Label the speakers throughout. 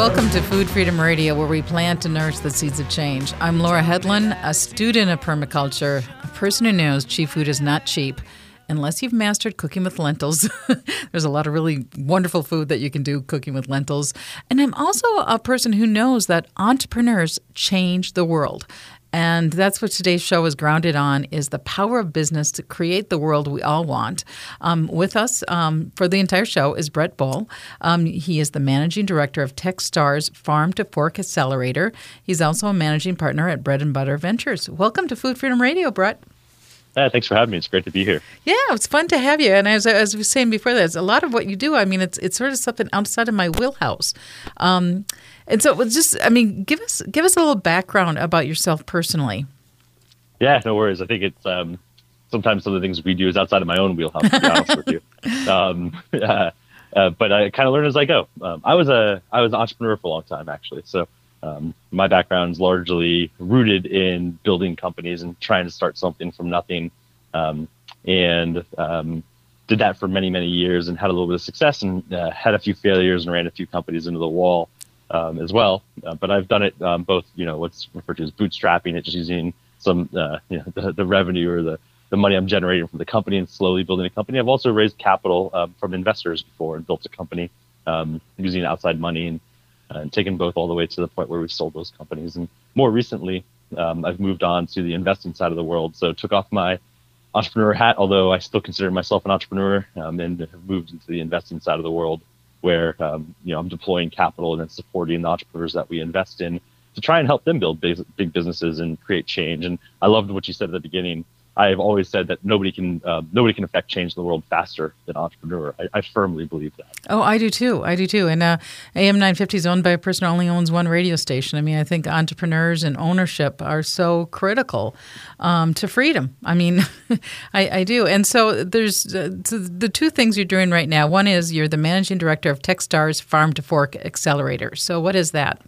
Speaker 1: Welcome to Food Freedom Radio, where we plant and nourish the seeds of change. I'm Laura Hedlund, a student of permaculture, a person who knows cheap food is not cheap unless you've mastered cooking with lentils. There's a lot of really wonderful food that you can do cooking with lentils. And I'm also a person who knows that entrepreneurs change the world. And that's what today's show is grounded on is the power of business to create the world we all want. Um, with us um, for the entire show is Brett Brohl. Um, he is the managing director of TechStars Farm to Fork Accelerator. He's also a managing partner at Bread and Butter Ventures. Welcome to Food Freedom Radio, Brett.
Speaker 2: Yeah, thanks for having me. It's great to be here.
Speaker 1: Yeah, it's fun to have you. And as, as I was saying before, there's a lot of what you do. I mean, it's it's sort of something outside of my wheelhouse. Um, and so, it was just I mean, give us give us a little background about yourself personally.
Speaker 2: Yeah, no worries. I think it's um, sometimes some of the things we do is outside of my own wheelhouse. To be honest with you, um, uh, uh, but I kind of learn as I go. Um, I was a I was an entrepreneur for a long time actually. So um, my background is largely rooted in building companies and trying to start something from nothing, um, and um, did that for many many years and had a little bit of success and uh, had a few failures and ran a few companies into the wall um, as well. Uh, but I've done it um, both, you know, what's referred to as bootstrapping it, just using some, uh, you know, the, the, revenue or the, the money I'm generating from the company and slowly building a company. I've also raised capital um, from investors before and built a company um, using outside money and, uh, and taken both all the way to the point where we've sold those companies. And more recently, um, I've moved on to the investing side of the world. So took off my entrepreneur hat, although I still consider myself an entrepreneur, um, and have moved into the investing side of the world where um, you know I'm deploying capital and then supporting the entrepreneurs that we invest in to try and help them build big, big businesses and create change. And I loved what you said at the beginning. I've always said that nobody can uh, nobody can affect change in the world faster than entrepreneur. I, I, firmly believe that.
Speaker 1: Oh, I do too. I do too. And uh, AM 950 is owned by a person who only owns one radio station. I mean, I think entrepreneurs and ownership are so critical um, to freedom. I mean, I, I, do. And so there's uh, the two things you're doing right now. One is you're the managing director of TechStars Farm to Fork Accelerator. So what is that?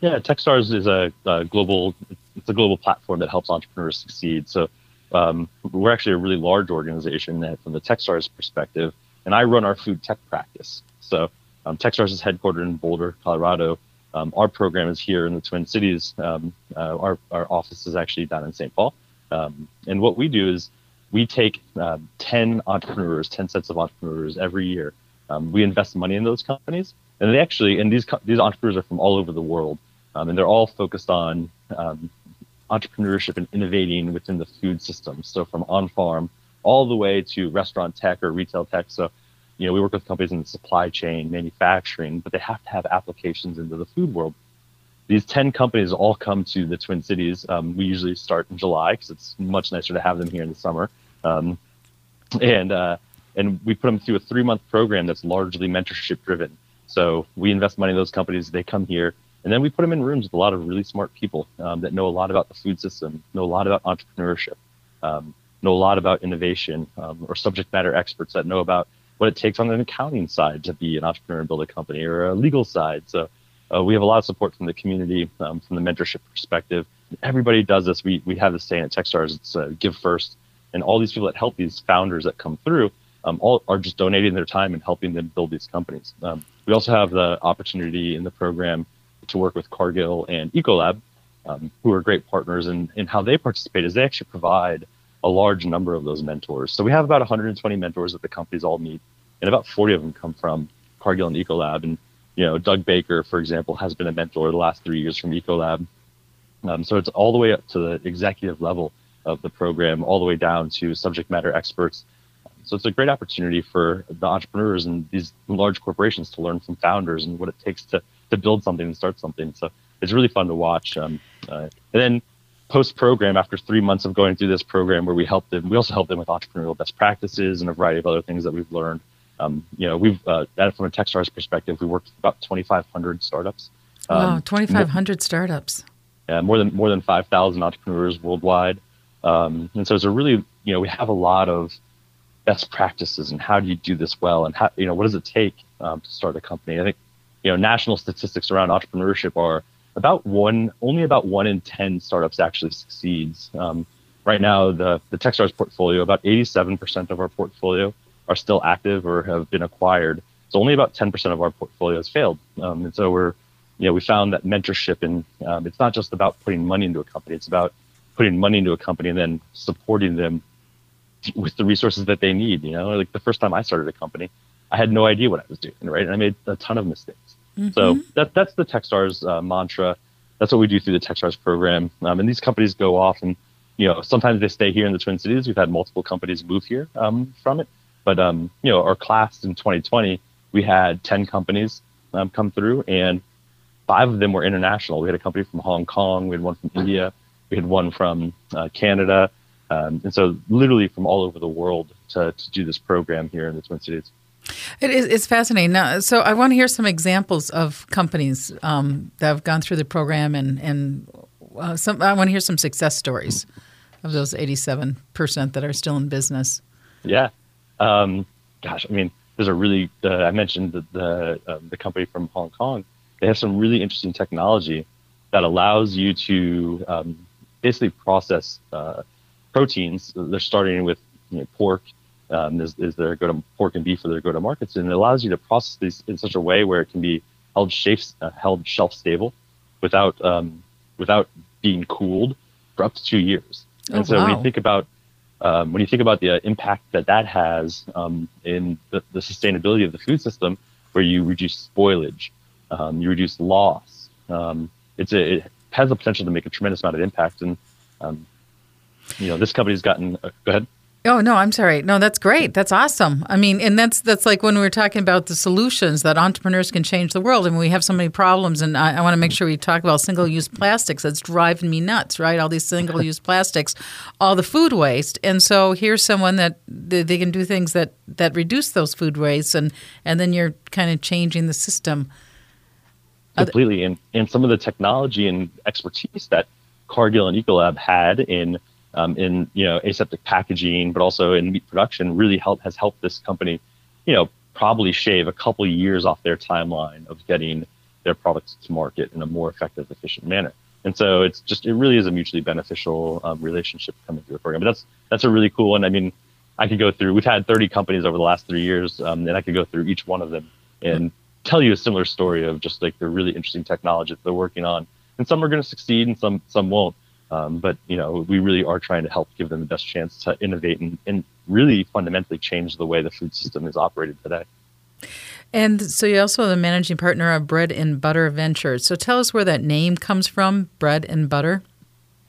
Speaker 2: Yeah, TechStars is a, a global it's a global platform that helps entrepreneurs succeed. So um, we're actually a really large organization from the TechStars perspective, and I run our food tech practice. So um, TechStars is headquartered in Boulder, Colorado. Um, our program is here in the Twin Cities. Um, uh, our, our office is actually down in St. Paul. Um, and what we do is we take uh, 10 entrepreneurs, 10 sets of entrepreneurs every year. Um, we invest money in those companies. And they actually, and these, these entrepreneurs are from all over the world. and they're all focused on entrepreneurship and innovating within the food system. So from on farm all the way to restaurant tech or retail tech. So, you know, we work with companies in the supply chain, manufacturing, but they have to have applications into the food world. These 10 companies all come to the Twin Cities. Um, we usually start in July because it's much nicer to have them here in the summer. Um, and, uh, and we put them through a three month program that's largely mentorship driven. So we invest money in those companies. They come here and then we put them in rooms with a lot of really smart people um, that know a lot about the food system, know a lot about entrepreneurship, um, know a lot about innovation, um, or subject matter experts that know about what it takes on an accounting side to be an entrepreneur and build a company, or a legal side. So uh, we have a lot of support from the community, um, from the mentorship perspective. Everybody does this. We we have this saying at TechStars: it's uh, give first, and all these people that help these founders that come through. Um, all are just donating their time and helping them build these companies. Um, we also have the opportunity in the program to work with Cargill and Ecolab, um, who are great partners, and, how they participate is they actually provide a large number of those mentors. So we have about 120 mentors that the companies all meet, and about 40 of them come from Cargill and Ecolab. And you know, Doug Baker, for example, has been a mentor the last three years from Ecolab. Um, so it's all the way up to the executive level of the program, all the way down to subject matter experts. So it's a great opportunity for the entrepreneurs and these large corporations to learn from founders and what it takes to to build something and start something. So it's really fun to watch. Um, uh, and then post program, after three months of going through this program, where we help them, we also help them with entrepreneurial best practices and a variety of other things that we've learned. Um, you know, we've uh, from a TechStars perspective, we worked with about 2,500 startups.
Speaker 1: Um, wow, 2,500 startups.
Speaker 2: Yeah, more than more than 5,000 entrepreneurs worldwide. Um, and so it's a really, you know, we have a lot of best practices and how do you do this well and how, you know, what does it take um, to start a company? I think you know, national statistics around entrepreneurship are about one, only about one in 10 startups actually succeeds. Um, right now, the, the TechStars portfolio, about 87% of our portfolio are still active or have been acquired. So only about 10% of our portfolio has failed. Um, and so we're, you know, we found that mentorship and um, it's not just about putting money into a company. It's about putting money into a company and then supporting them with the resources that they need. You know, like the first time I started a company, I had no idea what I was doing, right? And I made a ton of mistakes. Mm-hmm. So that that's the TechStars uh, mantra. That's what we do through the TechStars program. Um, and these companies go off and, you know, sometimes they stay here in the Twin Cities. We've had multiple companies move here um, from it. But, um, you know, our class in 2020, we had 10 companies um, come through and five of them were international. We had a company from Hong Kong, we had one from India, we had one from uh, Canada, um, and so literally from all over the world to, to do this program here in the Twin Cities.
Speaker 1: It is, it's fascinating. Now, so I want to hear some examples of companies um, that have gone through the program, and and uh, some. I want to hear some success stories of those eighty-seven percent that are still in business.
Speaker 2: Yeah, um, gosh, I mean, there's a really. Uh, I mentioned the the, um, the company from Hong Kong. They have some really interesting technology that allows you to um, basically process uh, proteins. They're starting with you know, pork um, is, is their go to pork and beef for their go to markets, and it allows you to process these in such a way where it can be held shelf uh, held shelf stable without um, without being cooled for up to two years. Oh, and so wow. when you think about um, when you think about the impact that that has um, in the, the, sustainability of the food system, where you reduce spoilage, um, you reduce loss, um, it's a, it has the potential to make a tremendous amount of impact. And you know, this company's gotten. Uh, go ahead.
Speaker 1: Oh no, I'm sorry. No, that's great. That's awesome. I mean, and that's that's like when we were talking about the solutions that entrepreneurs can change the world, I and we have so many problems. And I, I want to make sure we talk about single-use plastics. That's driving me nuts, right? All these single-use plastics, all the food waste. And so here's someone that they, they can do things that that reduce those food waste, and and then you're kind of changing the system
Speaker 2: completely. And and some of the technology and expertise that Cargill and Ecolab had in um, in you know aseptic packaging, but also in meat production, really help has helped this company, you know, probably shave a couple years off their timeline of getting their products to market in a more effective, efficient manner. And so it's just it really is a mutually beneficial um, relationship coming through the program. But that's that's a really cool one. I mean, I could go through. We've had 30 companies over the last three years, um, and I could go through each one of them and tell you a similar story of just like the really interesting technology that they're working on. And some are going to succeed, and some some won't. Um, but you know, we really are trying to help give them the best chance to innovate and, and really fundamentally change the way the food system is operated today.
Speaker 1: And so you're also the managing partner of Bread and Butter Ventures. So tell us where that name comes from, Bread and Butter.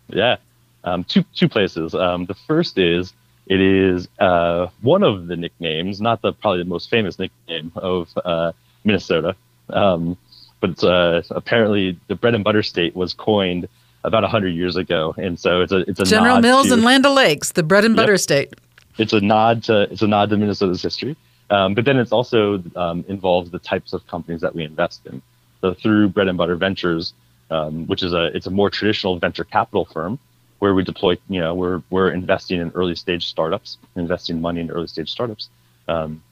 Speaker 2: Yeah, um, two two places. Um, the first is it is uh, one of the nicknames, not the probably the most famous nickname of uh, Minnesota, um, but uh, apparently the bread and butter state was coined about 100 years ago. And so it's a it's a
Speaker 1: General Mills
Speaker 2: to,
Speaker 1: and Land O'Lakes, the bread and butter state.
Speaker 2: It's a nod to it's a nod to Minnesota's history. Um, but then it's also um, involves the types of companies that we invest in. So through Bread and Butter Ventures, um, which is a it's a more traditional venture capital firm where we deploy, you know, we're we're investing in early stage startups, investing money in early stage startups. Um,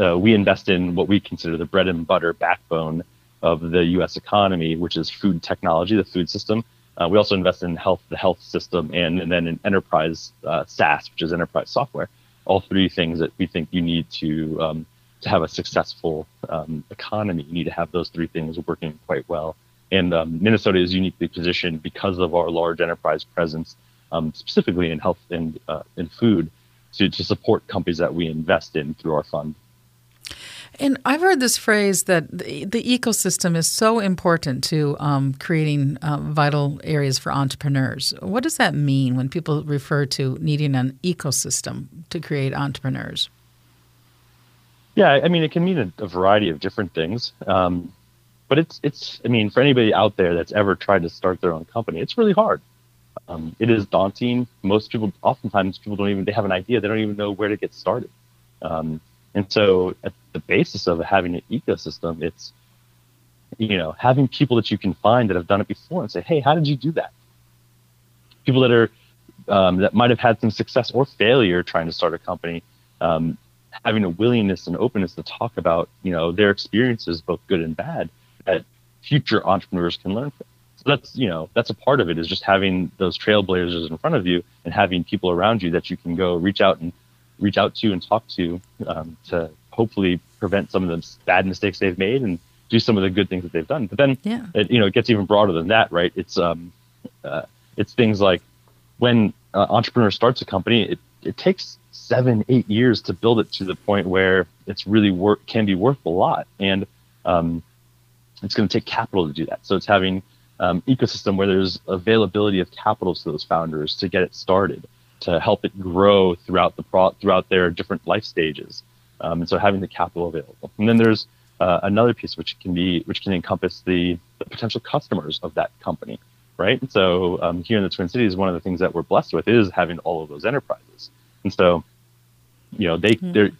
Speaker 2: uh, we invest in what we consider the bread and butter backbone of the U.S. economy, which is food technology, the food system, uh, we also invest in health, the health system, and, and then in enterprise uh, SaaS, which is enterprise software. All three things that we think you need to um, to have a successful um, economy. You need to have those three things working quite well. And um, Minnesota is uniquely positioned because of our large enterprise presence, um, specifically in health and uh, in food, to, to support companies that we invest in through our fund.
Speaker 1: And I've heard this phrase that the, the ecosystem is so important to um, creating uh, vital areas for entrepreneurs. What does that mean when people refer to needing an ecosystem to create entrepreneurs?
Speaker 2: Yeah, I mean, it can mean a, a variety of different things. Um, but it's, it's, I mean, for anybody out there that's ever tried to start their own company, it's really hard. Um, it is daunting. Most people, oftentimes, people don't even, they have an idea, they don't even know where to get started. Um, and so at the basis of having an ecosystem, it's, you know, having people that you can find that have done it before and say, hey, how did you do that? People that are, um, that might have had some success or failure trying to start a company, um, having a willingness and openness to talk about, you know, their experiences, both good and bad, that future entrepreneurs can learn from. So that's, you know, that's a part of it is just having those trailblazers in front of you and having people around you that you can go reach out and reach out to and talk to um, to hopefully prevent some of the bad mistakes they've made and do some of the good things that they've done. But then,
Speaker 1: yeah.
Speaker 2: it, you know, it gets even broader than that, right? It's um, uh, it's things like when uh, entrepreneur starts a company, it, it takes seven, eight years to build it to the point where it's really work can be worth a lot, and um, it's going to take capital to do that. So it's having um, ecosystem where there's availability of capital to those founders to get it started, to help it grow throughout the pro- throughout their different life stages, um, and so having the capital available. And then there's uh, another piece which can be which can encompass the, the potential customers of that company, right? And so um, here in the Twin Cities, one of the things that we're blessed with is having all of those enterprises, and so you know they mm-hmm. they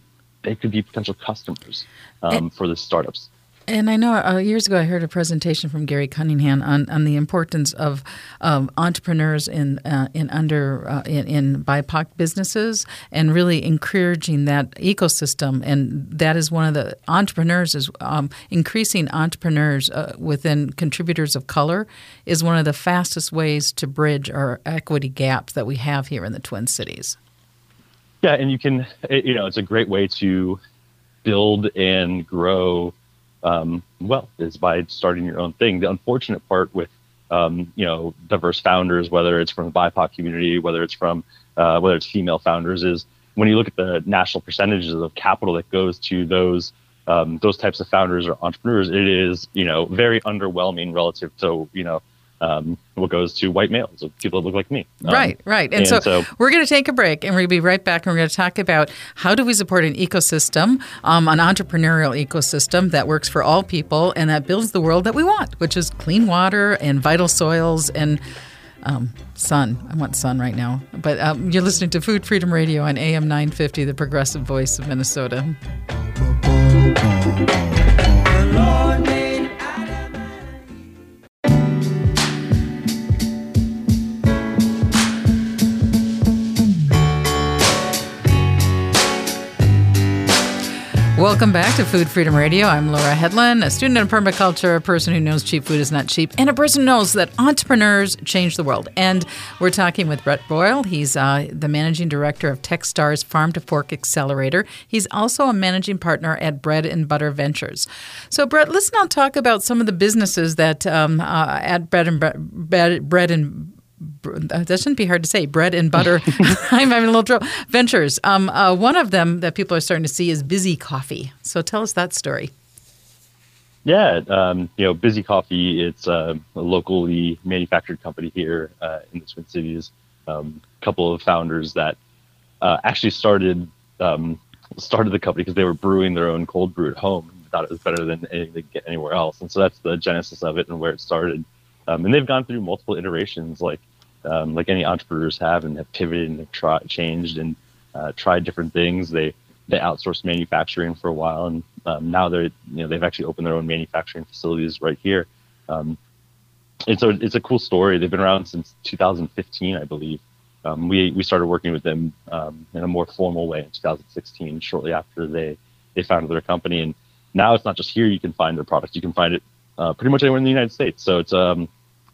Speaker 2: they could be potential customers um, for the startups.
Speaker 1: And I know uh, years ago I heard a presentation from Gary Cunningham on, on the importance of um, entrepreneurs in uh, in under uh, in, in BIPOC businesses and really encouraging that ecosystem. And that is one of the entrepreneurs is um, increasing entrepreneurs uh, within contributors of color is one of the fastest ways to bridge our equity gaps that we have here in the Twin Cities.
Speaker 2: Yeah, and you can you know it's a great way to build and grow um, well is by starting your own thing. The unfortunate part with um, you know diverse founders, whether it's from the BIPOC community, whether it's from uh, whether it's female founders, is when you look at the national percentages of capital that goes to those um, those types of founders or entrepreneurs, it is you know very underwhelming relative to you know um, what goes to white males, people that look like me.
Speaker 1: Um, right, right. And, and so, so, we're going to take a break and we're going to be right back and we're going to talk about how do we support an ecosystem, um, an entrepreneurial ecosystem that works for all people and that builds the world that we want, which is clean water and vital soils and um, sun. I want sun right now. But um, you're listening to Food Freedom Radio on AM 950, the progressive voice of Minnesota. Welcome back to Food Freedom Radio. I'm Laura Hedlund, a student in permaculture, a person who knows cheap food is not cheap, and a person who knows that entrepreneurs change the world. And we're talking with Brett Brohl. He's uh, the managing director of TechStars Farm to Fork Accelerator. He's also a managing partner at Bread and Butter Ventures. So, Brett, let's now talk about some of the businesses that um, uh, at Bread and Bread, Bread and that shouldn't be hard to say bread and butter. I'm having a little trouble. Ventures um, uh, one of them that people are starting to see is Bizzy Coffee. So tell us that story.
Speaker 2: Yeah um, you know Bizzy Coffee it's uh, a locally manufactured company here uh, in the twin cities. A um, couple of founders that uh, actually started um, started the company because they were brewing their own cold brew at home. And thought it was better than anything they get anywhere else. And so that's the genesis of it and where it started. Um, and they've gone through multiple iterations, like um, like any entrepreneurs have, and have pivoted and have tried, changed and uh, tried different things. They they outsourced manufacturing for a while, and um, now they're you know they've actually opened their own manufacturing facilities right here. Um, and so it's a cool story. They've been around since 2015, I believe. Um, we we started working with them um, in a more formal way in 2016, shortly after they they founded their company. And now it's not just here you can find their product; you can find it uh, pretty much anywhere in the United States. So it's um,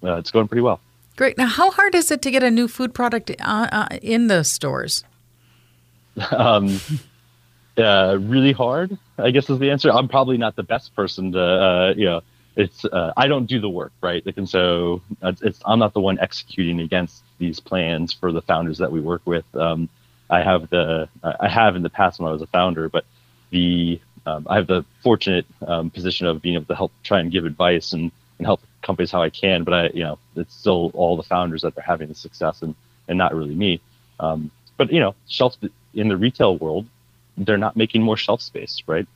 Speaker 2: uh, it's going pretty well.
Speaker 1: Great. Now, how hard is it to get a new food product uh, uh in the stores?
Speaker 2: um, uh, really hard, I guess is the answer. I'm probably not the best person to, uh, you know, it's I don't do the work, right? And so it's I'm not the one executing against these plans for the founders that we work with. Um, I have the I have in the past when I was a founder, but the um, I have the fortunate um, position of being able to help try and give advice and, and help companies how I can. But I, you know, it's still all the founders that are having the success and, and not really me. Um, but you know, shelf in the retail world, they're not making more shelf space, right?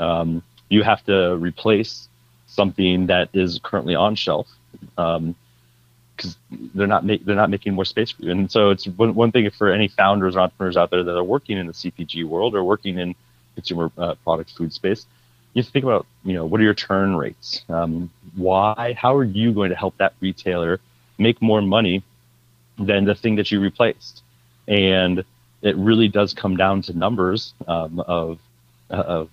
Speaker 2: Um, you have to replace something that is currently on shelf because um, they're not ma- they're not making more space for you. And so it's one, one thing for any founders or entrepreneurs out there that are working in the CPG world or working in consumer uh, product food space, you think about, you know, what are your turn rates? Um, why? How are you going to help that retailer make more money than the thing that you replaced? And it really does come down to numbers um, of of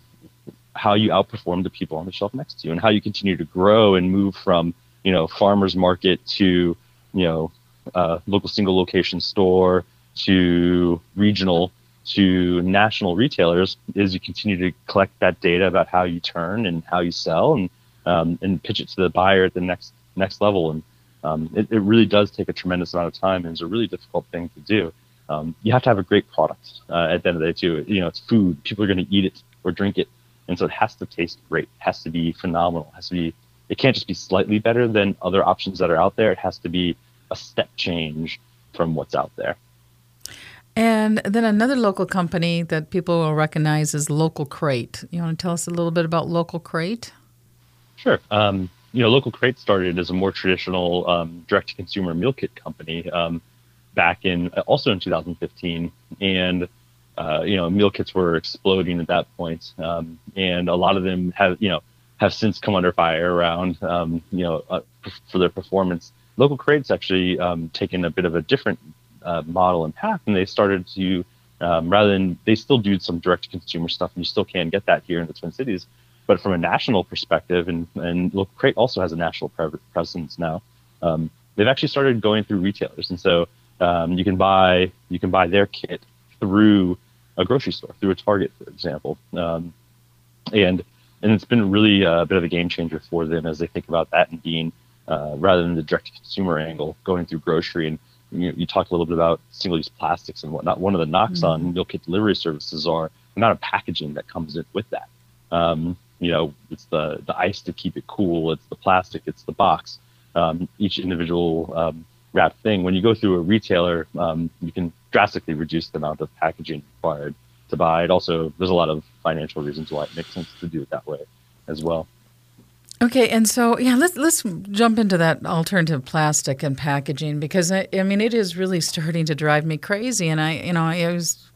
Speaker 2: how you outperform the people on the shelf next to you and how you continue to grow and move from you know farmers market to you know uh, local single location store to regional to national retailers is you continue to collect that data about how you turn and how you sell and um, and pitch it to the buyer at the next next level. And um, it, it really does take a tremendous amount of time and it's a really difficult thing to do. Um, you have to have a great product uh, at the end of the day too. You know, it's food. People are going to eat it or drink it, and so it has to taste great. It has to be phenomenal. It has to be. It can't just be slightly better than other options that are out there. It has to be a step change from what's out there.
Speaker 1: And then another local company that people will recognize is Local Crate. You want to tell us a little bit about Local Crate?
Speaker 2: Sure. Um, you know, Local Crate started as a more traditional um, direct-to-consumer meal kit company um, back in also in 2015, and uh, you know, meal kits were exploding at that point, um, and a lot of them have you know have since come under fire around um, you know uh, for their performance. Local Crate's actually um, taken a bit of a different uh, model and path, and they started to um, rather than they still do some direct to consumer stuff, and you still can get that here in the Twin Cities. But from a national perspective, and and Local Crate also has a national pre- presence now. Um, they've actually started going through retailers, and so um, you can buy you can buy their kit through a grocery store, through a Target, for example, um, and and it's been really a bit of a game changer for them as they think about that and being uh, rather than the direct to consumer angle, going through grocery and you, you talked a little bit about single-use plastics and whatnot. One of the knocks mm-hmm. on meal kit delivery services are the amount of packaging that comes in with that. Um, you know, it's the the ice to keep it cool. It's the plastic. It's the box. Um, each individual um, wrapped thing. When you go through a retailer, um, you can drastically reduce the amount of packaging required to buy. It also there's a lot of financial reasons why it makes sense to do it that way as well.
Speaker 1: Okay, and so yeah, let's let's jump into that alternative plastic and packaging because I, I mean it is really starting to drive me crazy, and I you know I was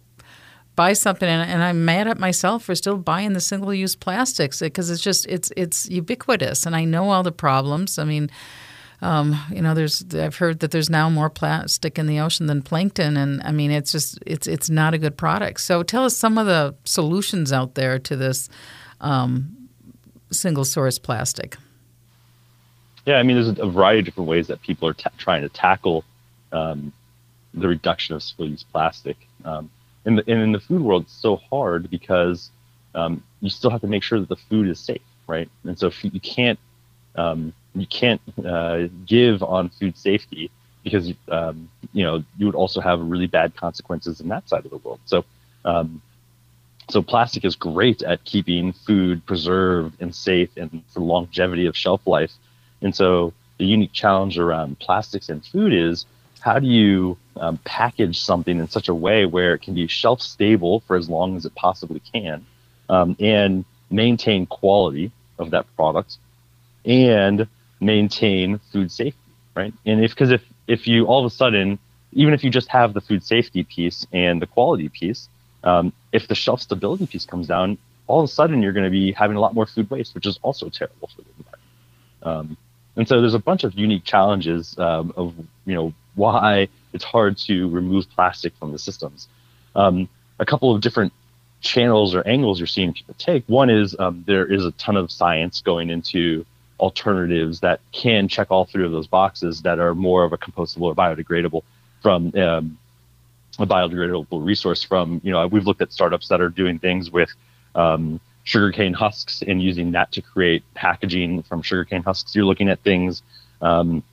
Speaker 1: buy something and, and I'm mad at myself for still buying the single use plastics because it's just it's it's ubiquitous, and I know all the problems. I mean. Um, you know, there's I've heard that there's now more plastic in the ocean than plankton, and I mean, it's just it's it's not a good product. So tell us some of the solutions out there to this um, single source plastic?
Speaker 2: Yeah, I mean, there's a variety of different ways that people are trying to tackle um, the reduction of single-use plastic. Um, in the in the food world, it's so hard because um, you still have to make sure that the food is safe, right? And so you can't um, you can't uh, give on food safety because um, you know you would also have really bad consequences in that side of the world. So um, so plastic is great at keeping food preserved and safe and for longevity of shelf life. And so the unique challenge around plastics and food is how do you um, package something in such a way where it can be shelf stable for as long as it possibly can um, and maintain quality of that product and maintain food safety, right? And if because if if you all of a sudden, even if you just have the food safety piece and the quality piece, um, if the shelf stability piece comes down, all of a sudden you're going to be having a lot more food waste, which is also terrible for the environment. Um, and so there's a bunch of unique challenges um, of you know why it's hard to remove plastic from the systems. Um, a couple of different channels or angles you're seeing people take. One is um, there is a ton of science going into alternatives that can check all three of those boxes that are more of a compostable or biodegradable from um, a biodegradable resource from, you know, we've looked at startups that are doing things with um, sugarcane husks and using that to create packaging from sugarcane husks. You're looking at things, um,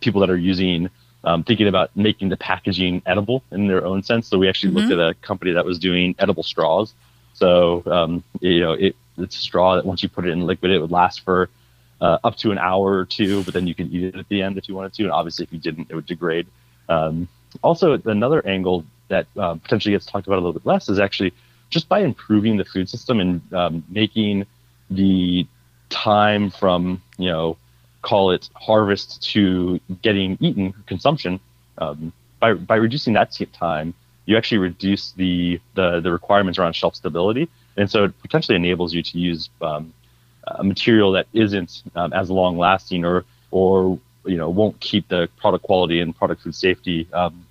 Speaker 2: people that are using, um, thinking about making the packaging edible in their own sense. So we actually mm-hmm. looked at a company that was doing edible straws. So, um, you know, it, it's a straw that once you put it in liquid, it would last for uh, up to an hour or two, but then you can eat it at the end if you wanted to. And obviously, if you didn't, it would degrade. Um, also, another angle that uh, potentially gets talked about a little bit less is actually just by improving the food system and um, making the time from you know call it harvest to getting eaten consumption um, by by reducing that time you actually reduce the, the the requirements around shelf stability. And so it potentially enables you to use um, a material that isn't um, as long lasting or or you know won't keep the product quality and product food safety um,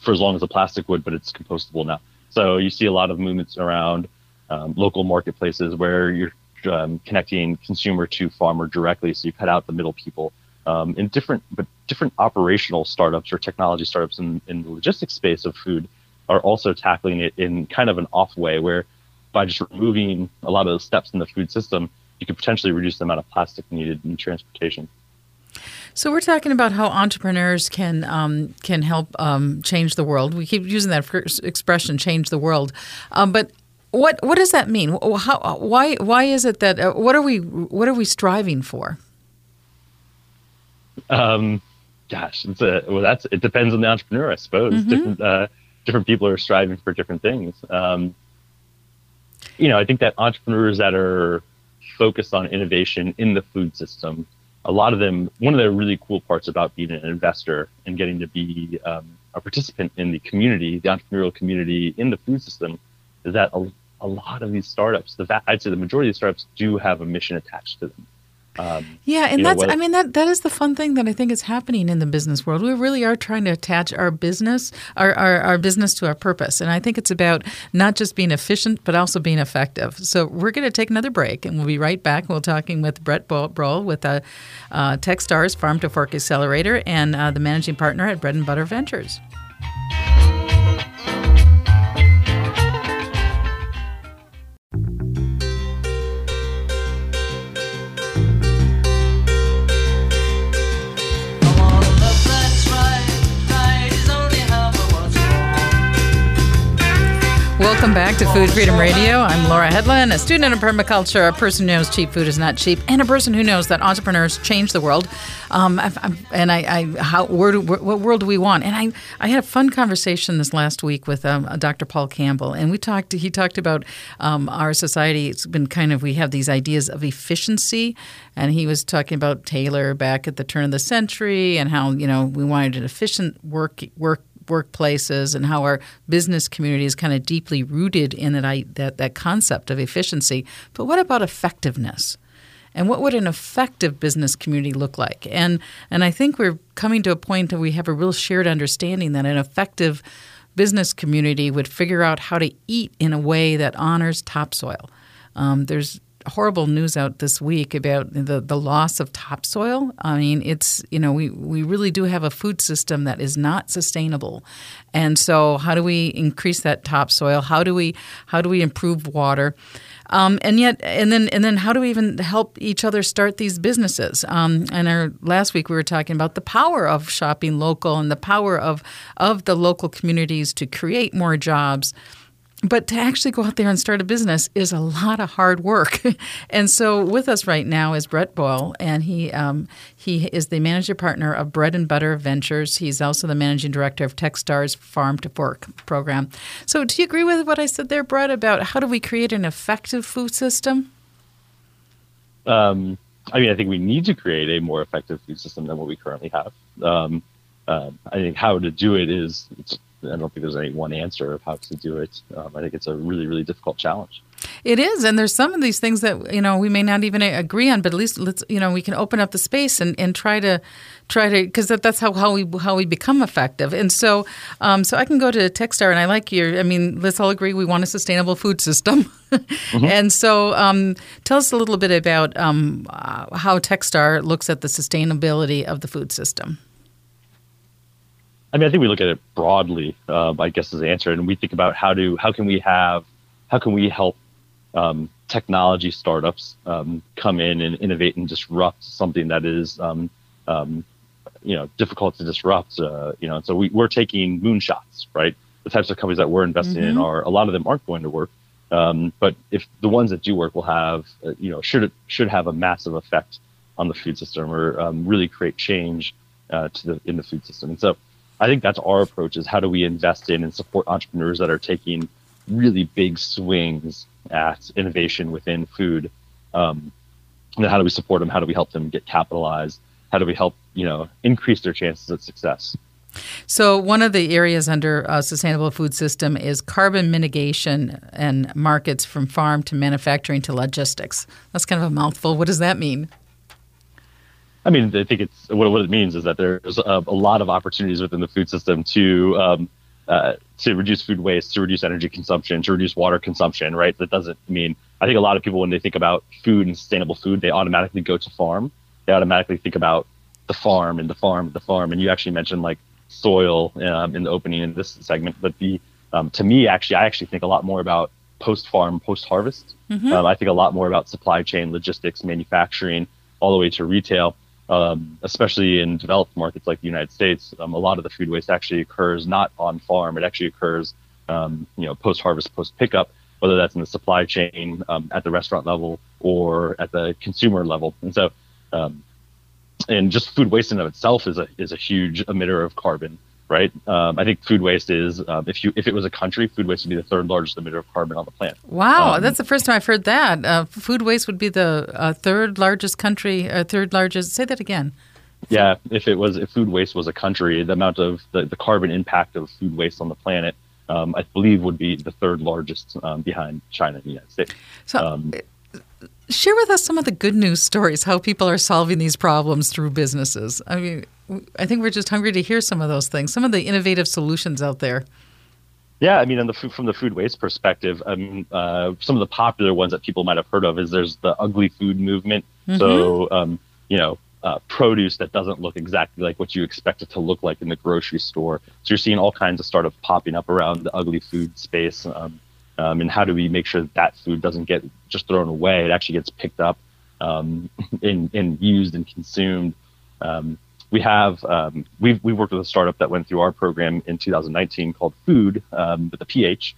Speaker 2: for as long as the plastic would, but it's compostable now. So you see a lot of movements around um, local marketplaces where you're um, connecting consumer to farmer directly, so you cut out the middle people. Um, in different but different operational startups or technology startups in, in the logistics space of food are also tackling it in kind of an off way where by just removing a lot of the steps in the food system, you could potentially reduce the amount of plastic needed in transportation.
Speaker 1: So we're talking about how entrepreneurs can um, can help um, change the world. We keep using that expression, "change the world," um, but what what does that mean? How, why why is it that uh, what are we what are we striving for?
Speaker 2: Um, gosh, it's a, well, that's it depends on the entrepreneur, I suppose. Mm-hmm. Different uh, different people are striving for different things. Um, you know, I think that entrepreneurs that are focused on innovation in the food system, a lot of them, one of the really cool parts about being an investor and getting to be um, a participant in the community, the entrepreneurial community in the food system, is that a, a lot of these startups, the I'd say the majority of startups do have a mission attached to them.
Speaker 1: Um, yeah, and that's know, I mean that that is the fun thing that I think is happening in the business world. We really are trying to attach our business our, our, our business to our purpose, and I think it's about not just being efficient but also being effective. So we're going to take another break, and we'll be right back. We're talking with Brett Brohl with uh, uh, TechStars Farm to Fork Accelerator and uh, the managing partner at Bread and Butter Ventures. Welcome back to Food Freedom Radio. I'm Laura Hedlund, a student in permaculture, a person who knows cheap food is not cheap, and a person who knows that entrepreneurs change the world. Um, and I, I, how, where do, what world do we want? And I, I had a fun conversation this last week with um, Dr. Paul Campbell, and we talked. He talked about um, our society. It's been kind of we have these ideas of efficiency, and he was talking about Taylor back at the turn of the century, and how you know we wanted an efficient work work workplaces and how our business community is kind of deeply rooted in that, that, that concept of efficiency. But what about effectiveness? And what would an effective business community look like? And and I think we're coming to a point that we have a real shared understanding that an effective business community would figure out how to eat in a way that honors topsoil. Um, there's horrible news out this week about the, the loss of topsoil. I mean, it's, you know, we, we really do have a food system that is not sustainable. And so how do we increase that topsoil? How do we how do we improve water? Um, and yet, and then, and then, how do we even help each other start these businesses? Um, and our last week we were talking about the power of shopping local and the power of of the local communities to create more jobs but to actually go out there and start a business is a lot of hard work. and so, with us right now is Brett Brohl, and he um, he is the managing partner of Bread and Butter Ventures. He's also the managing director of TechStars Farm to Fork program. So, do you agree with what I said there, Brett, about how do we create an effective food system?
Speaker 2: Um, I mean, I think we need to create a more effective food system than what we currently have. Um, uh, I think how to do it is I don't think there's any one answer of how to do it. Um, I think it's a really, really difficult challenge.
Speaker 1: It is, and there's some of these things that you know we may not even agree on, but at least let's you know we can open up the space and, and try to try to because that, that's how, how we how we become effective. And so um, so I can go to Techstar, and I like your. I mean, let's all agree we want a sustainable food system. mm-hmm. And so um, tell us a little bit about um, uh, how Techstar looks at the sustainability of the food system.
Speaker 2: I mean, I think we look at it broadly. Um, I guess as the answer, and we think about how do how can we have how can we help um, technology startups um, come in and innovate and disrupt something that is um, um, you know difficult to disrupt. Uh, you know, so we, we're taking moonshots, right? The types of companies that we're investing mm-hmm. in are a lot of them aren't going to work. Um, but if the ones that do work will have, uh, you know, should should have a massive effect on the food system or really create change uh, to the in the food system. And so I think that's our approach is how do we invest in and support entrepreneurs that are taking really big swings at innovation within food. Um, and how do we support them? How do we help them get capitalized? How do we help, you know, increase their chances of success?
Speaker 1: So, one of the areas under a sustainable food system is carbon mitigation and markets from farm to manufacturing to logistics. That's kind of a mouthful. What does that mean?
Speaker 2: I mean, I think it's what, what it means is that there's a, a lot of opportunities within the food system to um, uh, to reduce food waste, to reduce energy consumption, to reduce water consumption. Right? That doesn't mean. I think a lot of people when they think about food and sustainable food, they automatically go to farm. They automatically think about the farm and the farm, and the farm. And you actually mentioned like soil um, in the opening in this segment, but the um, to me, actually, I actually think a lot more about post farm, post harvest. Mm-hmm. Um, I think a lot more about supply chain, logistics, manufacturing, all the way to retail. Um, especially in developed markets like the United States, um, a lot of the food waste actually occurs not on farm. It actually occurs, um, you know, post harvest, post pickup, whether that's in the supply chain um, at the restaurant level or at the consumer level. And so, um, and just food waste in of itself is a is a huge emitter of carbon right? Um, I think food waste is um, if you if it was a country, food waste would be the third largest emitter of carbon on the planet.
Speaker 1: Wow, um, that's the first time I've heard that. Uh, food waste would be the uh, third largest country, uh, third largest. Say that again.
Speaker 2: Yeah, if it was if food waste was a country, the amount of the, the carbon impact of food waste on the planet. Um, I believe would be the third largest um, behind China and the United States.
Speaker 1: So, um, share with us some of the good news stories, how people are solving these problems through businesses. I mean, I think we're just hungry to hear some of those things, some of the innovative solutions out there.
Speaker 2: Yeah, I mean, the, from the food waste perspective, um, uh, some of the popular ones that people might have heard of is there's the ugly food movement. Mm-hmm. So, um, you know, uh, produce that doesn't look exactly like what you expect it to look like in the grocery store. So you're seeing all kinds of startups popping up around the ugly food space. Um, um, and how do we make sure that, that food doesn't get just thrown away? It actually gets picked up um, and, and used and consumed. Um, we have um, we've we worked with a startup that went through our program in 2019 called Food um, with a PH,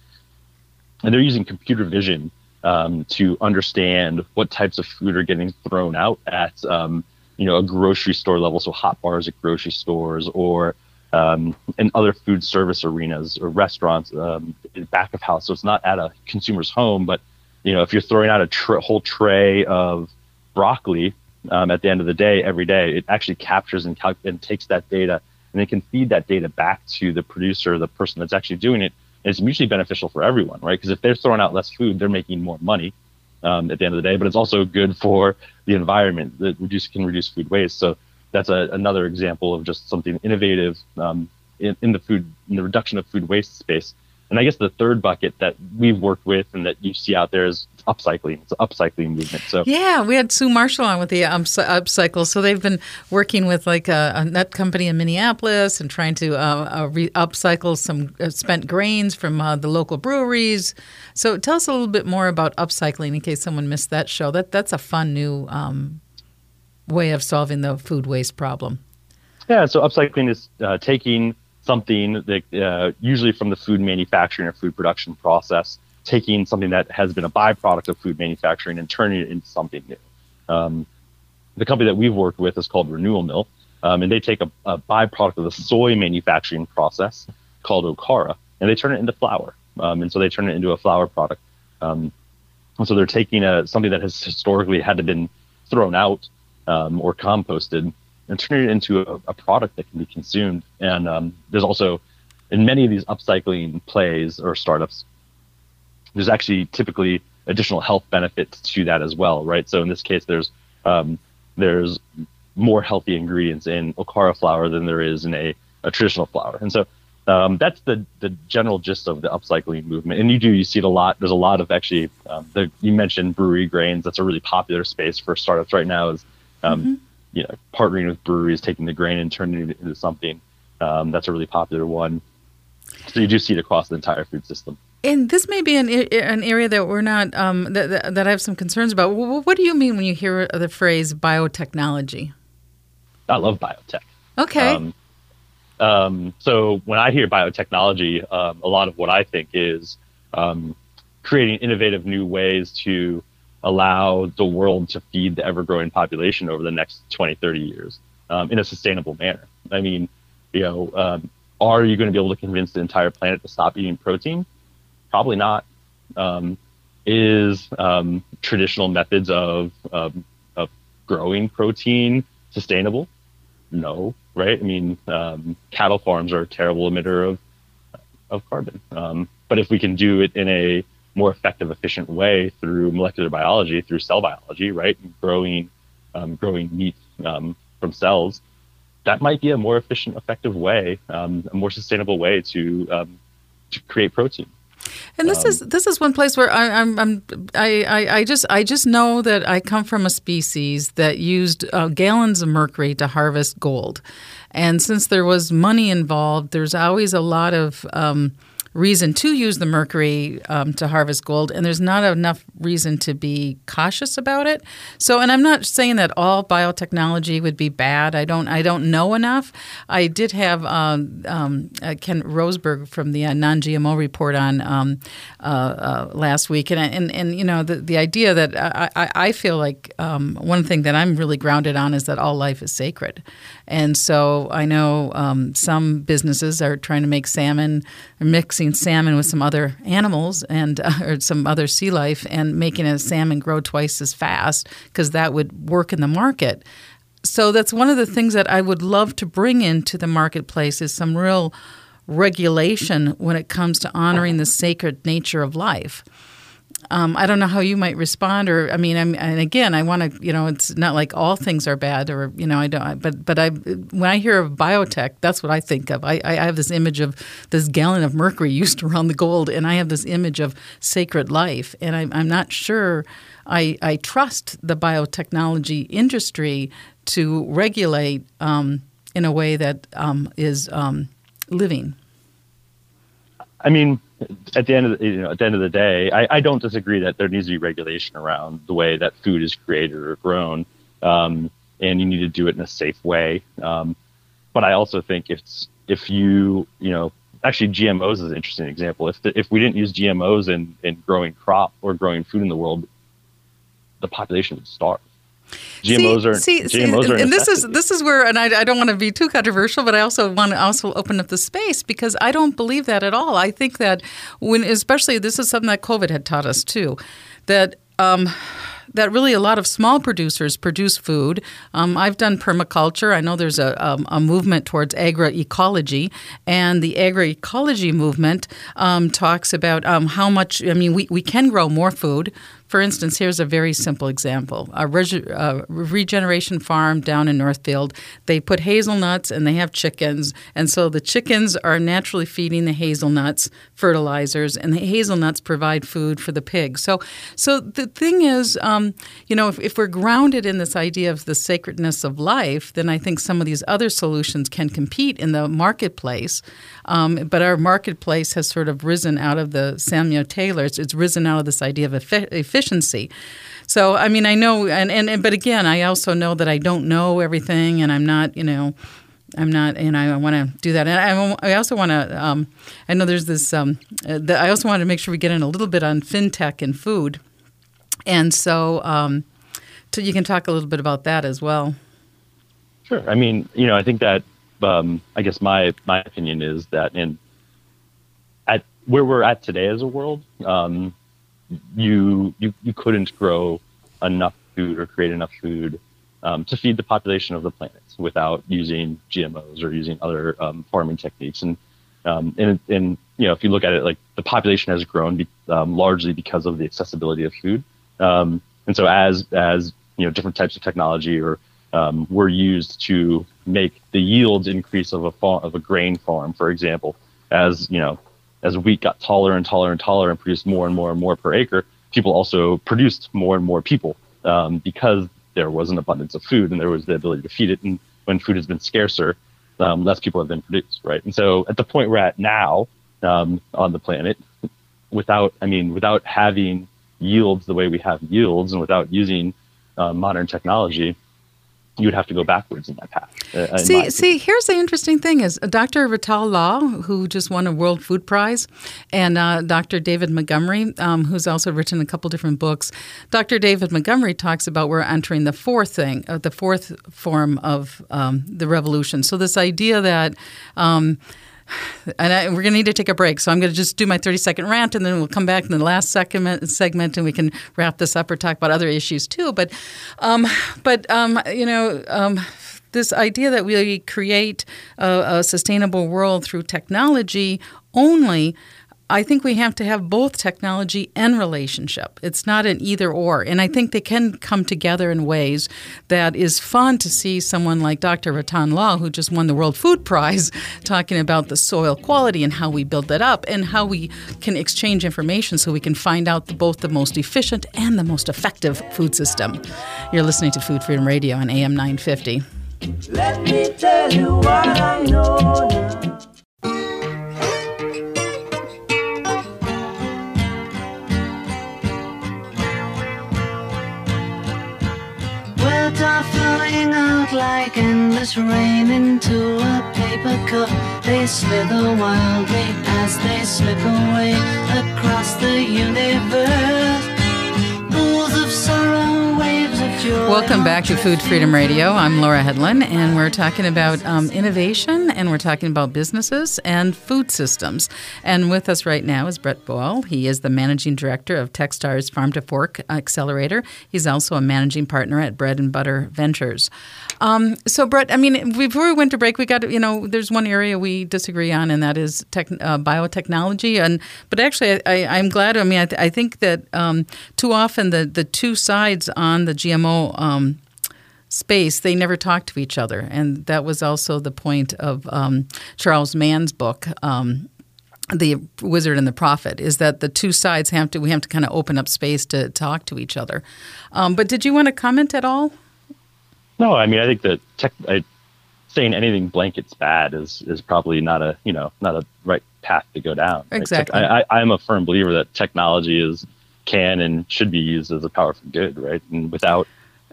Speaker 2: and they're using computer vision um, to understand what types of food are getting thrown out at um, you know a grocery store level, so hot bars at grocery stores or um, in other food service arenas or restaurants um, back of house. So it's not at a consumer's home, but you know if you're throwing out a tr- whole tray of broccoli um, at the end of the day, every day, it actually captures and, cal- and takes that data and it can feed that data back to the producer, the person that's actually doing it. And it's mutually beneficial for everyone, right? Because if they're throwing out less food, they're making more money um, at the end of the day. But it's also good for the environment that reduce can reduce food waste. So that's a, another example of just something innovative um, in, in the food in the reduction of food waste space and I guess the third bucket that we've worked with and that you see out there is upcycling. It's an upcycling movement. So
Speaker 1: yeah, we had Sue Marshall on with the upcycle. So they've been working with like a, a nut company in Minneapolis and trying to uh, uh, re- upcycle some uh, spent grains from uh, the local breweries. So tell us a little bit more about upcycling in case someone missed that show. That that's a fun new um, way of solving the food waste problem.
Speaker 2: Yeah, so upcycling is uh, taking something that uh, usually from the food manufacturing or food production process, taking something that has been a byproduct of food manufacturing and turning it into something new. Um, the company that we've worked with is called Renewal Mill, um, and they take a, a, byproduct of the soy manufacturing process called Okara, and they turn it into flour. Um, and so they turn it into a flour product. Um, and so they're taking a, something that has historically had to been thrown out um, or composted and turn it into a, a product that can be consumed. And um, there's also in many of these upcycling plays or startups, there's actually typically additional health benefits to that as well, right? So in this case, there's um, there's more healthy ingredients in okara flour than there is in a, a traditional flour, and so um, that's the the general gist of the upcycling movement. And you do you see it a lot. There's a lot of actually um, the, you mentioned brewery grains. That's a really popular space for startups right now. Is um, mm-hmm you know, partnering with breweries, taking the grain and turning it into something. Um, that's a really popular one. So you do see it across the entire food system.
Speaker 1: And this may be an, an area that we're not um, that, that I have some concerns about. What do you mean when you hear the phrase biotechnology?
Speaker 2: I love biotech.
Speaker 1: Okay. Um,
Speaker 2: um, so when I hear biotechnology, um, a lot of what I think is um, creating innovative new ways to allow the world to feed the ever growing population over the next 20, 30 years um, in a sustainable manner. I mean, you know, um, are you going to be able to convince the entire planet to stop eating protein? Probably not. Um, is um, traditional methods of, of, of growing protein sustainable? No, right? I mean, um, cattle farms are a terrible emitter of of carbon. Um, but if we can do it in a more effective, efficient way through molecular biology, through cell biology, right? Growing, um, growing meat um, from cells. That might be a more efficient, effective way, um, a more sustainable way to um, to create protein.
Speaker 1: And this is um, this is one place where I, I'm, I'm I, I, I just I just know that I come from a species that used uh, gallons of mercury to harvest gold, and since there was money involved, there's always a lot of um, reason to use the mercury um, to harvest gold, and there's not enough reason to be cautious about it. So, and I'm not saying that all biotechnology would be bad. I don't. I don't know enough. I did have um, um, uh, Ken Roseboro from the uh, non-GMO report on um, uh, uh, last week, and and and you know the the idea that I I, I feel like um, one thing that I'm really grounded on is that all life is sacred, and so I know um, some businesses are trying to make salmon, mixing salmon with some other animals and uh, or some other sea life, and making a salmon grow twice as fast because that would work in the market. So that's one of the things that I would love to bring into the marketplace is some real regulation when it comes to honoring the sacred nature of life. Um, I don't know how you might respond, or I mean, I'm, and again, I want to, you know, it's not like all things are bad, or you know, I don't, but but I when I hear of biotech, that's what I think of. I, I have this image of this gallon of mercury used around the gold, and I have this image of sacred life, and I, I'm not sure I, I trust the biotechnology industry to regulate um, in a way that um, is um, living.
Speaker 2: I mean, at the end of the, you know at the end of the day, I, I don't disagree that there needs to be regulation around the way that food is created or grown, um, and you need to do it in a safe way. Um, but I also think if if you you know actually GMOs is an interesting example. If the, if we didn't use GMOs in in growing crop or growing food in the world, the population would starve. GMOs
Speaker 1: see,
Speaker 2: are
Speaker 1: see,
Speaker 2: GMOs
Speaker 1: see,
Speaker 2: are
Speaker 1: and this is this is where and I, I don't want to be too controversial, but I also want to also open up the space because I don't believe that at all. I think that when especially this is something that COVID had taught us too, that um, that really a lot of small producers produce food. Um, I've done permaculture. I know there's a, um, a movement towards agroecology, and the agroecology movement um, talks about um, how much. I mean, we, we can grow more food. For instance, here's a very simple example: a regeneration farm down in Northfield. They put hazelnuts and they have chickens, and so the chickens are naturally feeding the hazelnuts fertilizers, and the hazelnuts provide food for the pigs. So, so the thing is, um, you know, if, if we're grounded in this idea of the sacredness of life, then I think some of these other solutions can compete in the marketplace. Um, but our marketplace has sort of risen out of the Samuel Taylor. It's, it's risen out of this idea of efficiency efficiency. So, I mean, I know, and, and, and but again, I also know that I don't know everything, and I'm not, you know, I'm not, and I want to do that. And I, I also want to, um, I know there's this, um, uh, the, I also want to make sure we get in a little bit on fintech and food. And so, um, so you can talk a little bit about that as well.
Speaker 2: Sure. I mean, you know, I think that, um, I guess my, my opinion is that in, at where we're at today as a world, um, you you you couldn't grow enough food or create enough food um, to feed the population of the planet without using GMOs or using other um, farming techniques. And, um, and and you know if you look at it, like the population has grown be, um, largely because of the accessibility of food. Um, and so as as you know different types of technology or um, were used to make the yields increase of a farm, of a grain farm, for example, as you know as wheat got taller and taller and taller and produced more and more and more per acre, people also produced more and more people um, because there was an abundance of food and there was the ability to feed it. And when food has been scarcer, um, less people have been produced, right? And so at the point we're at now um, on the planet, without, I mean, without having yields the way we have yields and without using uh, modern technology, you would have to go backwards in that path. Uh,
Speaker 1: see, see, here's the interesting thing: is Dr. Rattan Lal, who just won a World Food Prize, and uh, Dr. David Montgomery, um, who's also written a couple different books. Dr. David Montgomery talks about we're entering the fourth thing, uh, the fourth form of um, the revolution. So this idea that um, and I, we're going to need to take a break. So I'm going to just do my 30 second rant, and then we'll come back in the last segment, segment and we can wrap this up or talk about other issues too. But, um, but um, you know. Um, this idea that we create a, a sustainable world through technology only I think we have to have both technology and relationship. It's not an either or. And I think they can come together in ways that is fun to see someone like Dr. Rattan Lal, who just won the World Food Prize, talking about the soil quality and how we build that up and how we can exchange information so we can find out the, both the most efficient and the most effective food system. You're listening to Food Freedom Radio on AM 950. Let me tell you what I know
Speaker 3: like endless rain into a paper cup. They slither wildly as they slip away across the universe.
Speaker 1: Welcome back to Food Freedom Radio. I'm Laura Hedlund, and we're talking about um, innovation and we're talking about businesses and food systems. And with us right now is Brett Brohl. He is the managing director of Techstars Farm to Fork Accelerator. He's also a managing partner at Bread and Butter Ventures. Um, so, Brett, I mean, before we went to break, we got you know, there's one area we disagree on, and that is tech, uh, biotechnology. And but actually, I, am glad. I mean, I, th- I think that um, too often the the two sides on the GMO um, space, they never talk to each other. And that was also the point of um, Charles Mann's book. Um, the wizard and the prophet is that the two sides have to we have to kind of open up space to talk to each other um, but did you want to comment at all
Speaker 2: no i mean i think that tech, I, saying anything blanket's bad is is probably not a you know not a right path to go down
Speaker 1: exactly
Speaker 2: I, I, i'm a firm believer that technology is can and should be used as a power for good right and without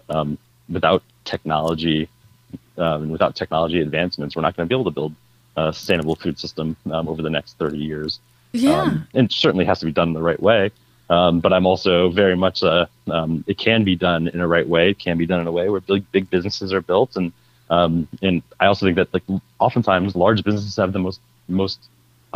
Speaker 2: um, without technology um, and without technology advancements, we're not going to be able to build a sustainable food system um, over the next 30 years.
Speaker 1: Yeah.
Speaker 2: Um, and certainly has to be done in the right way. Um, but I'm also very much a, um, it can be done in a right way. It can be done in a way where big, big businesses are built. And, um, and I also think that like oftentimes large businesses have the most, most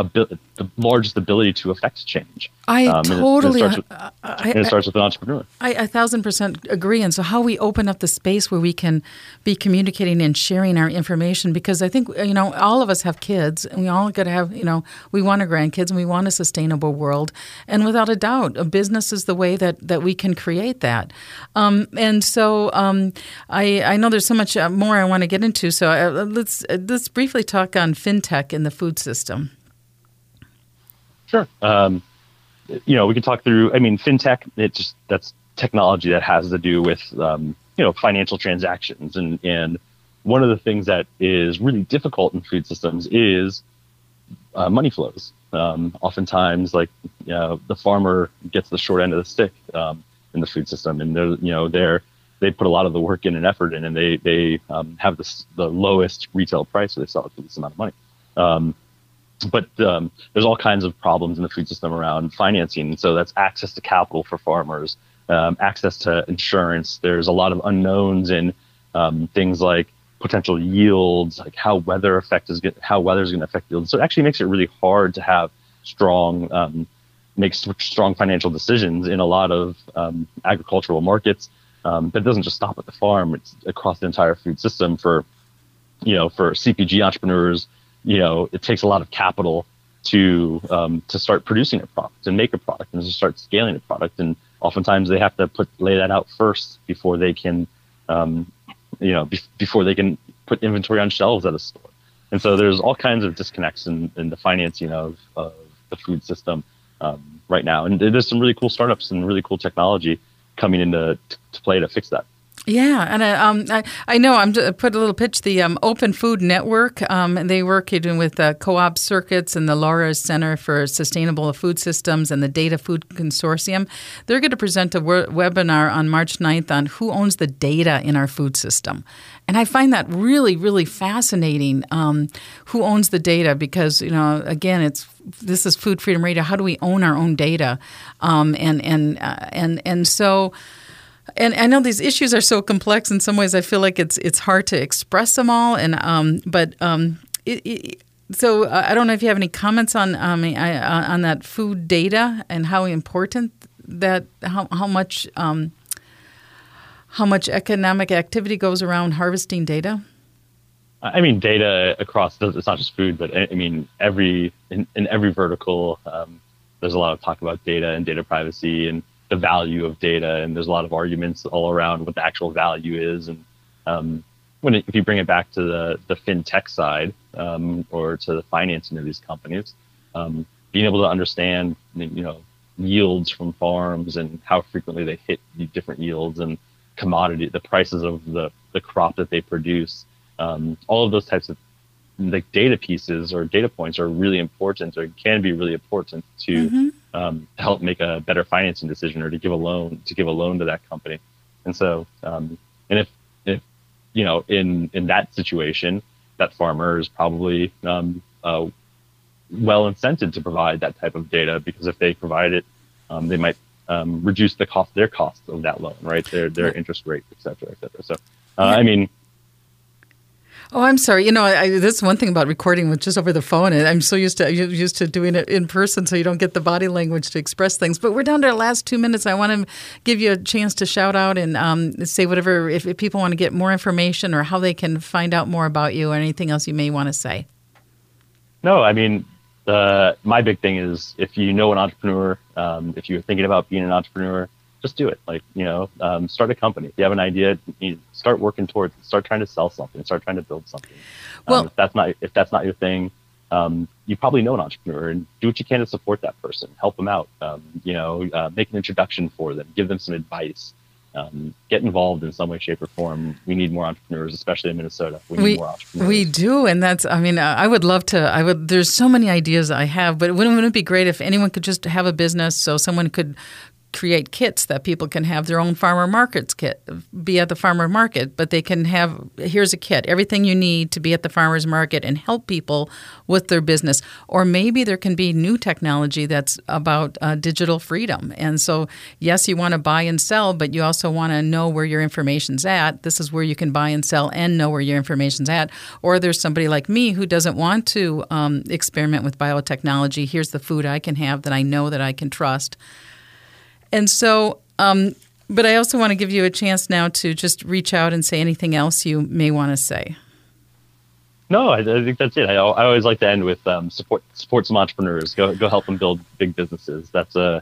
Speaker 2: abil- the largest ability to affect change.
Speaker 1: I
Speaker 2: Um, and it- and it
Speaker 1: totally,
Speaker 2: starts with-
Speaker 1: I,
Speaker 2: And it starts with an entrepreneur.
Speaker 1: I, a thousand percent agree. And so, how we open up the space where we can be communicating and sharing our information, because I think you know all of us have kids, and we all got to have you know we want our grandkids, and we want a sustainable world. And without a doubt, a business is the way that that we can create that. Um, and so, um, I I know there's so much uh, more I want to get into. So uh, let's uh, let's briefly talk on fintech in the food system.
Speaker 2: Sure. Um, you know, we can talk through. I mean, fintech. It just that's technology that has to do with um, you know financial transactions, and and one of the things that is really difficult in food systems is uh, money flows. Um, oftentimes, like you know, the farmer gets the short end of the stick um, in the food system, and they're you know they're they put a lot of the work in and effort in, and they they um, have this, the lowest retail price, so they sell it for this amount of money. But um, there's all kinds of problems in the food system around financing. So that's access to capital for farmers, um, access to insurance. There's a lot of unknowns in um, things like potential yields, like how weather effect is how weather is going to affect yields. So it actually makes it really hard to have strong um, make strong financial decisions in a lot of um, agricultural markets. Um, but it doesn't just stop at the farm; it's across the entire food system for you know for CPG entrepreneurs you know, it takes a lot of capital to um, to start producing a product and make a product and to start scaling a product. And oftentimes they have to put lay that out first before they can, um, you know, be- before they can put inventory on shelves at a store. And so there's all kinds of disconnects in, in the financing of, of the food system um, right now. And there's some really cool startups and really cool technology coming into to play to fix that.
Speaker 1: Yeah, and I, um, I, I know I'm put a little pitch. The um, Open Food Network, um, they work with uh, Co-op Circuits and the Laura Center for Sustainable Food Systems and the Data Food Consortium. They're going to present a webinar on March 9th on who owns the data in our food system, and I find that really, really fascinating. Um, who owns the data? Because you know, again, it's this is Food Freedom Radio. How do we own our own data? Um, and and uh, and and so. And I know these issues are so complex. In some ways, I feel like it's it's hard to express them all. And um, but um, it, it, so uh, I don't know if you have any comments on um, I, uh, on that food data and how important that how how much um, how much economic activity goes around harvesting data.
Speaker 2: I mean, data across it's not just food, but I mean every in, in every vertical. Um, there's a lot of talk about data and data privacy and the value of data, and there's a lot of arguments all around what the actual value is. And um, when it, if you bring it back to the the fintech side um, or to the financing of these companies, um, being able to understand you know yields from farms and how frequently they hit different yields and commodity the prices of the the crop that they produce, um, all of those types of like data pieces or data points are really important or can be really important to mm-hmm. um, help make a better financing decision or to give a loan to give a loan to that company. And so, um, and if if you know, in in that situation, that farmer is probably um, uh, well incented to provide that type of data because if they provide it, um, they might um, reduce the cost their cost of that loan, right? Their their interest rate, et cetera, et cetera. So, uh, I mean,
Speaker 1: Oh, I'm sorry. You know, I, I, one thing about recording with just over the phone. And I'm so used to used to doing it in person, so you don't get the body language to express things. But we're down to our last two minutes. I want to give you a chance to shout out and um, say whatever if, if people want to get more information or how they can find out more about you or anything else you may want to say.
Speaker 2: No, I mean, the my big thing is if you know an entrepreneur, um, if you're thinking about being an entrepreneur, just do it. Like, you know, um, start a company. If you have an idea, you start working towards it. Start trying to sell something. Start trying to build something. Um, well, um, if that's not if that's not your thing, um, you probably know an entrepreneur and do what you can to support that person. Help them out. Um, you know, uh, make an introduction for them. Give them some advice. Um, get involved in some way, shape, or form. We need more entrepreneurs, especially in Minnesota. We need we, more entrepreneurs.
Speaker 1: We do, and that's. I mean, I would love to. I would. There's so many ideas I have, but wouldn't, wouldn't it be great if anyone could just have a business so someone could create kits that people can have their own farmer markets kit be at the farmer market but they can have here's a kit everything you need to be at the farmers market and help people with their business. Or maybe there can be new technology that's about uh, digital freedom. And so yes you want to buy and sell but you also want to know where your information's at. This is where you can buy and sell and know where your information's at. Or there's somebody like me who doesn't want to um, experiment with biotechnology. Here's the food i can have that i know that i can trust and so, um, but I also want to give you a chance now to just reach out and say anything else you may want to say.
Speaker 2: No, I, I think that's it. I, I, always like to end with um, support support some entrepreneurs. Go go help them build big businesses. That's a uh,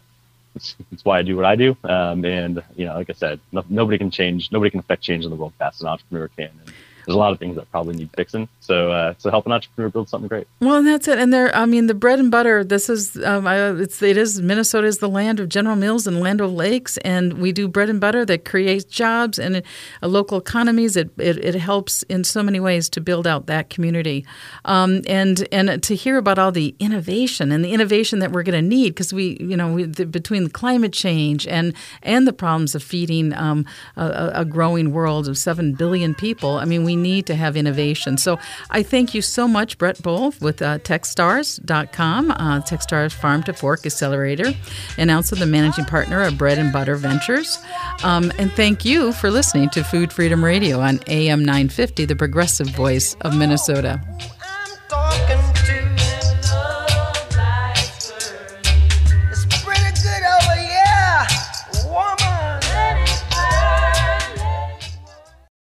Speaker 2: that's, why I do what I do. Um, and you know, like I said, no, nobody can change. Nobody can affect change in the world fast. An entrepreneur can. And, there's a lot of things that probably need fixing. So, uh, so help an entrepreneur build something great.
Speaker 1: Well, and that's it. And there, I mean, the bread and butter. This is, um, I, it's, it is Minnesota is the land of General Mills and Land O'Lakes, and we do bread and butter that creates jobs and uh, local economies. It, it, it helps in so many ways to build out that community, um, and and to hear about all the innovation and the innovation that we're going to need because we, you know, we, the, between the climate change and and the problems of feeding um, a, a growing world of seven billion people. I mean, we need to have innovation. So I thank you so much, Brett Brohl, with uh, Techstars.com, uh, Techstars Farm to Fork Accelerator, and also the managing partner of Bread and Butter Ventures. Um, and thank you for listening to Food Freedom Radio on AM 950, the progressive voice of Minnesota.